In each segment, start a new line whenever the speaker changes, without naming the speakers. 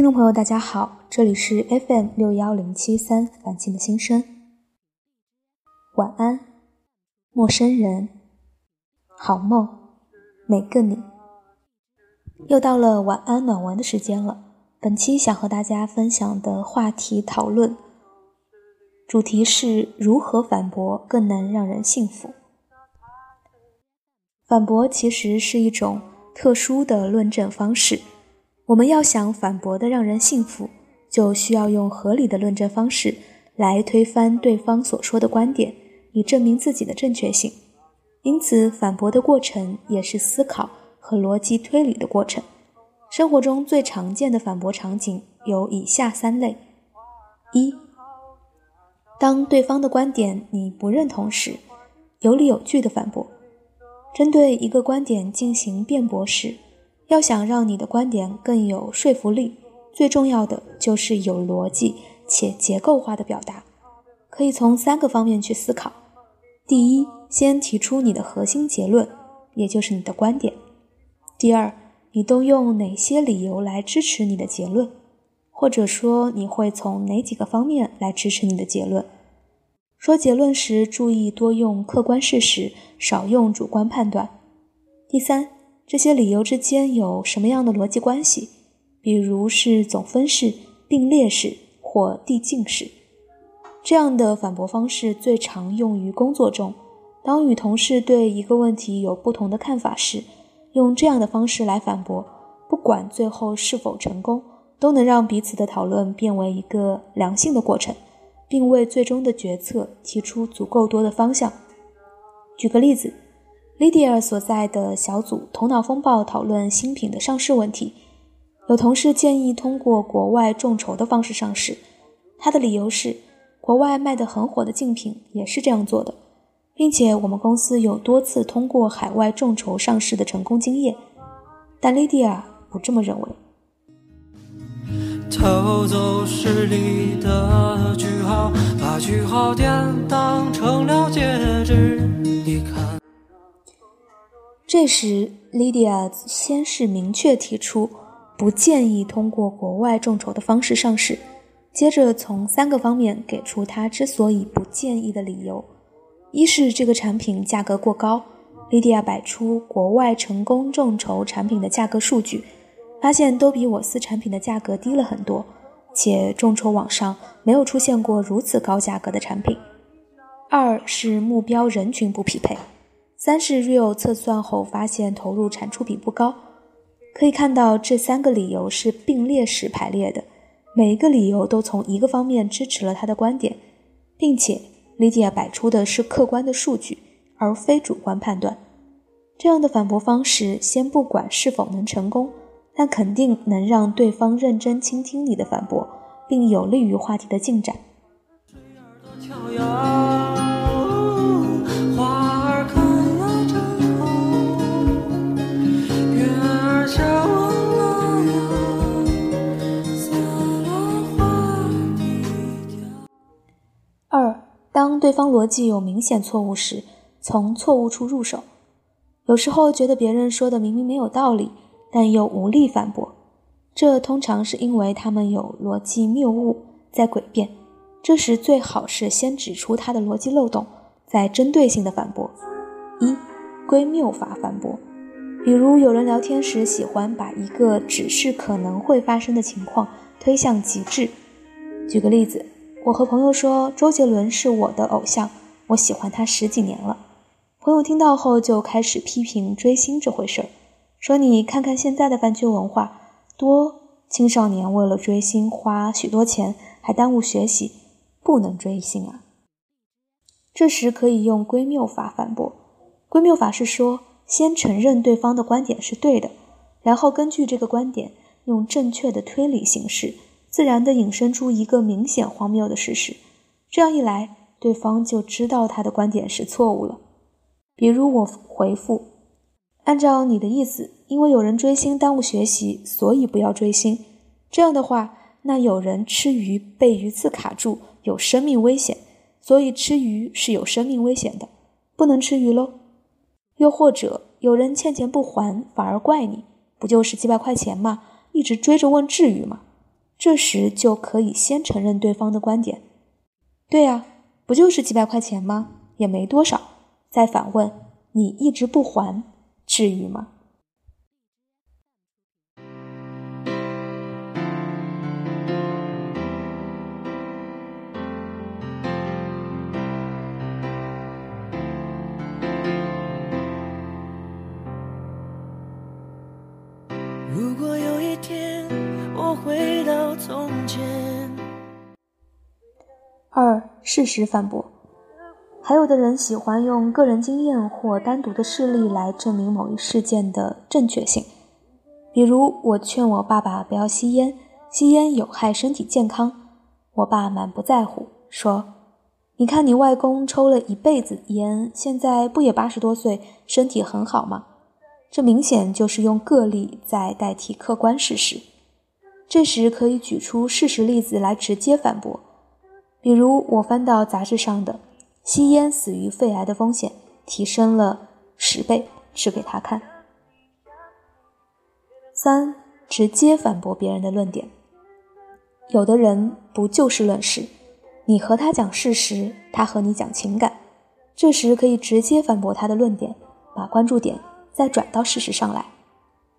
听众朋友，大家好，这里是 FM 六幺零七三晚清的心声。晚安，陌生人，好梦，每个你。又到了晚安暖文的时间了。本期想和大家分享的话题讨论，主题是如何反驳更能让人幸福。反驳其实是一种特殊的论证方式。我们要想反驳的让人信服，就需要用合理的论证方式来推翻对方所说的观点，以证明自己的正确性。因此，反驳的过程也是思考和逻辑推理的过程。生活中最常见的反驳场景有以下三类：一、当对方的观点你不认同时，有理有据的反驳；针对一个观点进行辩驳时。要想让你的观点更有说服力，最重要的就是有逻辑且结构化的表达。可以从三个方面去思考：第一，先提出你的核心结论，也就是你的观点；第二，你都用哪些理由来支持你的结论，或者说你会从哪几个方面来支持你的结论。说结论时，注意多用客观事实，少用主观判断。第三。这些理由之间有什么样的逻辑关系？比如是总分式、并列式或递进式。这样的反驳方式最常用于工作中。当与同事对一个问题有不同的看法时，用这样的方式来反驳，不管最后是否成功，都能让彼此的讨论变为一个良性的过程，并为最终的决策提出足够多的方向。举个例子。Lydia 所在的小组头脑风暴讨论新品的上市问题，有同事建议通过国外众筹的方式上市。他的理由是，国外卖得很火的竞品也是这样做的，并且我们公司有多次通过海外众筹上市的成功经验。但 Lydia 不这么认为。偷走诗里的句号，把句号点当成这时，Lydia 先是明确提出不建议通过国外众筹的方式上市，接着从三个方面给出他之所以不建议的理由：一是这个产品价格过高，Lydia 摆出国外成功众筹产品的价格数据，发现都比我司产品的价格低了很多，且众筹网上没有出现过如此高价格的产品；二是目标人群不匹配。三是 Real 测算后发现投入产出比不高，可以看到这三个理由是并列式排列的，每一个理由都从一个方面支持了他的观点，并且 Lydia 摆出的是客观的数据，而非主观判断。这样的反驳方式，先不管是否能成功，但肯定能让对方认真倾听你的反驳，并有利于话题的进展。对方逻辑有明显错误时，从错误处入手。有时候觉得别人说的明明没有道理，但又无力反驳，这通常是因为他们有逻辑谬误在诡辩。这时最好是先指出他的逻辑漏洞，再针对性的反驳。一归谬法反驳，比如有人聊天时喜欢把一个只是可能会发生的情况推向极致。举个例子。我和朋友说，周杰伦是我的偶像，我喜欢他十几年了。朋友听到后就开始批评追星这回事儿，说你看看现在的饭圈文化，多青少年为了追星花许多钱，还耽误学习，不能追星啊。这时可以用归谬法反驳。归谬法是说，先承认对方的观点是对的，然后根据这个观点，用正确的推理形式。自然地引申出一个明显荒谬的事实，这样一来，对方就知道他的观点是错误了。比如我回复：“按照你的意思，因为有人追星耽误学习，所以不要追星。这样的话，那有人吃鱼被鱼刺卡住，有生命危险，所以吃鱼是有生命危险的，不能吃鱼喽。又或者有人欠钱不还，反而怪你，不就是几百块钱吗？一直追着问至于吗？”这时就可以先承认对方的观点。对呀，不就是几百块钱吗？也没多少。再反问，你一直不还，至于吗？二，事实反驳。还有的人喜欢用个人经验或单独的事例来证明某一事件的正确性。比如，我劝我爸爸不要吸烟，吸烟有害身体健康。我爸满不在乎，说：“你看你外公抽了一辈子烟，现在不也八十多岁，身体很好吗？”这明显就是用个例在代替客观事实。这时可以举出事实例子来直接反驳，比如我翻到杂志上的吸烟死于肺癌的风险提升了十倍，指给他看。三，直接反驳别人的论点。有的人不就事论事，你和他讲事实，他和你讲情感，这时可以直接反驳他的论点，把关注点。再转到事实上来，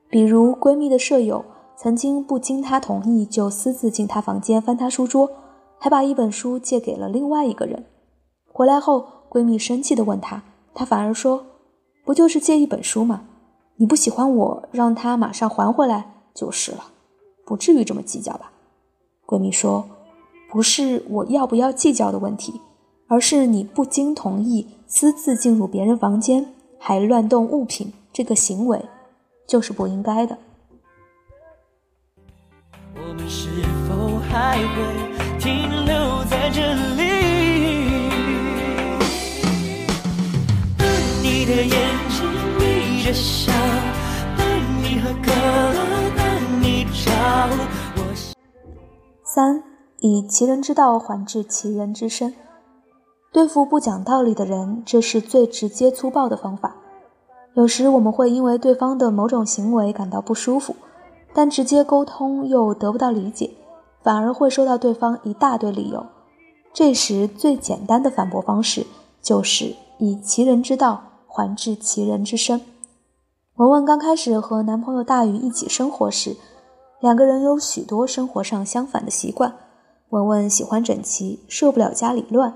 比如闺蜜的舍友曾经不经她同意就私自进她房间翻她书桌，还把一本书借给了另外一个人。回来后，闺蜜生气地问她，她反而说：“不就是借一本书吗？你不喜欢我，让他马上还回来就是了，不至于这么计较吧？”闺蜜说：“不是我要不要计较的问题，而是你不经同意私自进入别人房间，还乱动物品。”这个行为就是不应该的。我们是否还会三，以其人之道还治其人之身。对付不讲道理的人，这是最直接粗暴的方法。有时我们会因为对方的某种行为感到不舒服，但直接沟通又得不到理解，反而会收到对方一大堆理由。这时最简单的反驳方式就是以其人之道还治其人之身。文文刚开始和男朋友大宇一起生活时，两个人有许多生活上相反的习惯。文文喜欢整齐，受不了家里乱，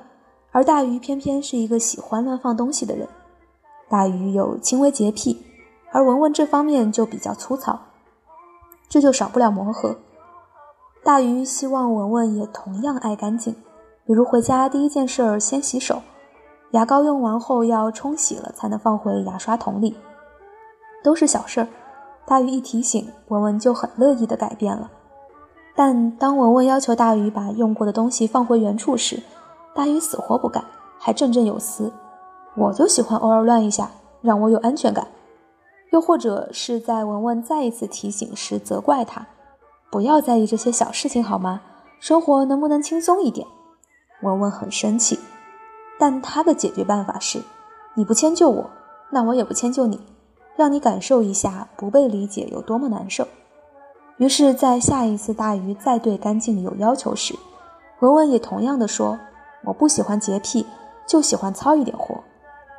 而大鱼偏偏是一个喜欢乱放东西的人。大鱼有轻微洁癖，而文文这方面就比较粗糙，这就少不了磨合。大鱼希望文文也同样爱干净，比如回家第一件事儿先洗手，牙膏用完后要冲洗了才能放回牙刷桶里，都是小事儿。大鱼一提醒，文文就很乐意的改变了。但当文文要求大鱼把用过的东西放回原处时，大鱼死活不干，还振振有词。我就喜欢偶尔乱一下，让我有安全感。又或者是在文文再一次提醒时责怪他，不要在意这些小事情好吗？生活能不能轻松一点？文文很生气，但他的解决办法是：你不迁就我，那我也不迁就你，让你感受一下不被理解有多么难受。于是，在下一次大鱼再对干净有要求时，文文也同样的说：我不喜欢洁癖，就喜欢糙一点活。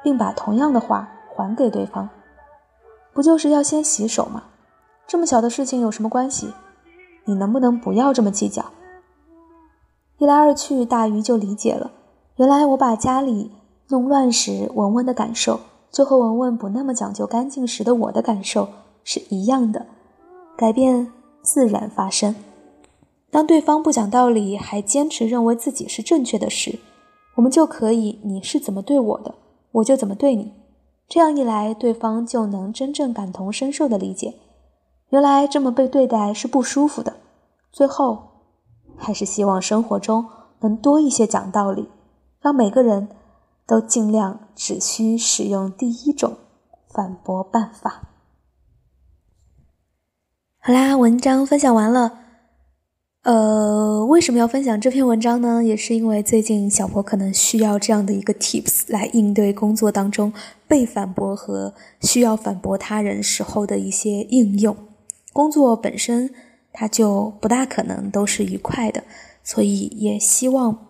并把同样的话还给对方，不就是要先洗手吗？这么小的事情有什么关系？你能不能不要这么计较？一来二去，大鱼就理解了。原来我把家里弄乱时，文文的感受就和文文不那么讲究干净时的我的感受是一样的，改变自然发生。当对方不讲道理，还坚持认为自己是正确的时，我们就可以：你是怎么对我的？我就怎么对你，这样一来，对方就能真正感同身受的理解，原来这么被对待是不舒服的。最后，还是希望生活中能多一些讲道理，让每个人都尽量只需使用第一种反驳办法。好啦，文章分享完了。呃，为什么要分享这篇文章呢？也是因为最近小博可能需要这样的一个 tips 来应对工作当中被反驳和需要反驳他人时候的一些应用。工作本身它就不大可能都是愉快的。所以也希望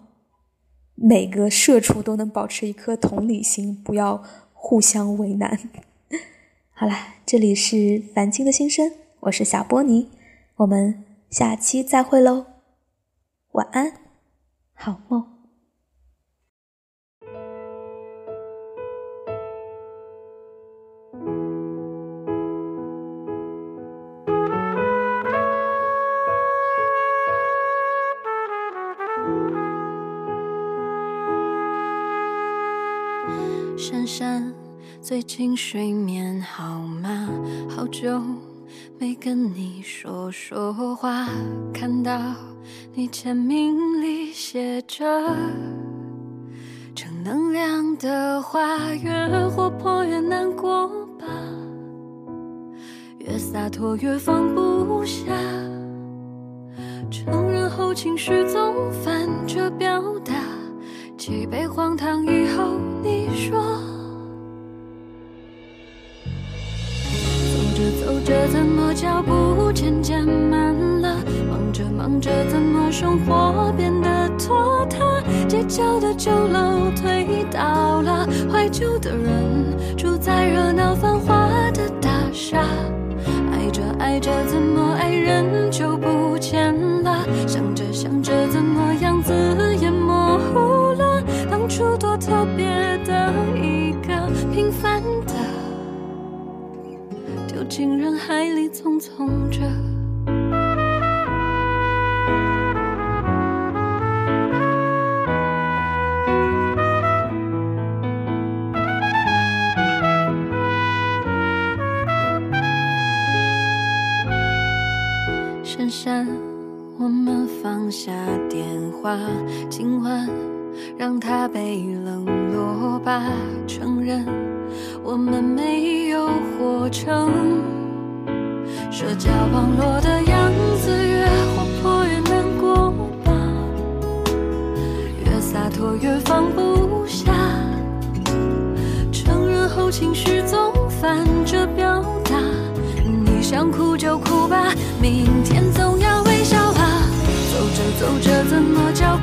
每个社畜都能保持一颗同理心，不要互相为难。好啦，这里是凡青的心声，我是小波尼，我们下期再会喽，晚安，好梦。
最近睡眠好吗？好久没跟你说说话。看到你签名里写着正能量的话，越活泼越难过吧，越洒脱越放不下。承认后情绪总反着表达。几杯荒唐以后，你说，脚步渐渐慢了？忙着忙着怎么生活变得拖沓？街角的酒楼推倒了，怀旧的人住在热闹繁华的大厦，爱着爱着怎么爱人就不见了？想着想着怎么样子也模糊。了，当初多特别的进人海里匆匆着。珊珊，我们放下电话，今晚。让他被冷落吧，承认我们没有活成社交网络的样子，越活泼越难过吧，越洒脱越放不下，承认后情绪总反着表达，你想哭就哭吧，明天总要微笑吧，走着走着怎么脚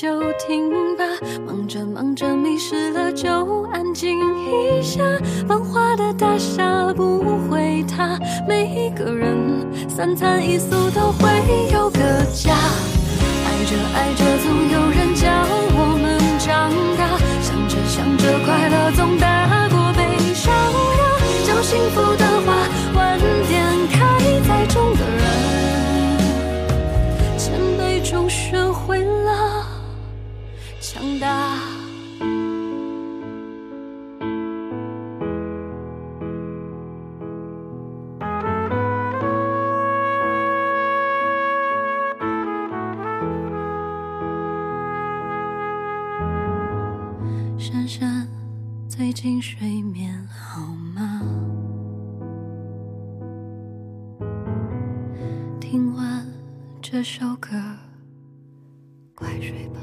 就停吧，忙着忙着迷失了，就安静一下。繁华的大厦不会塌，每一个人三餐一宿都会有个家。爱着爱着，总有人珊珊，最近睡眠好吗？听完这首歌，快睡吧。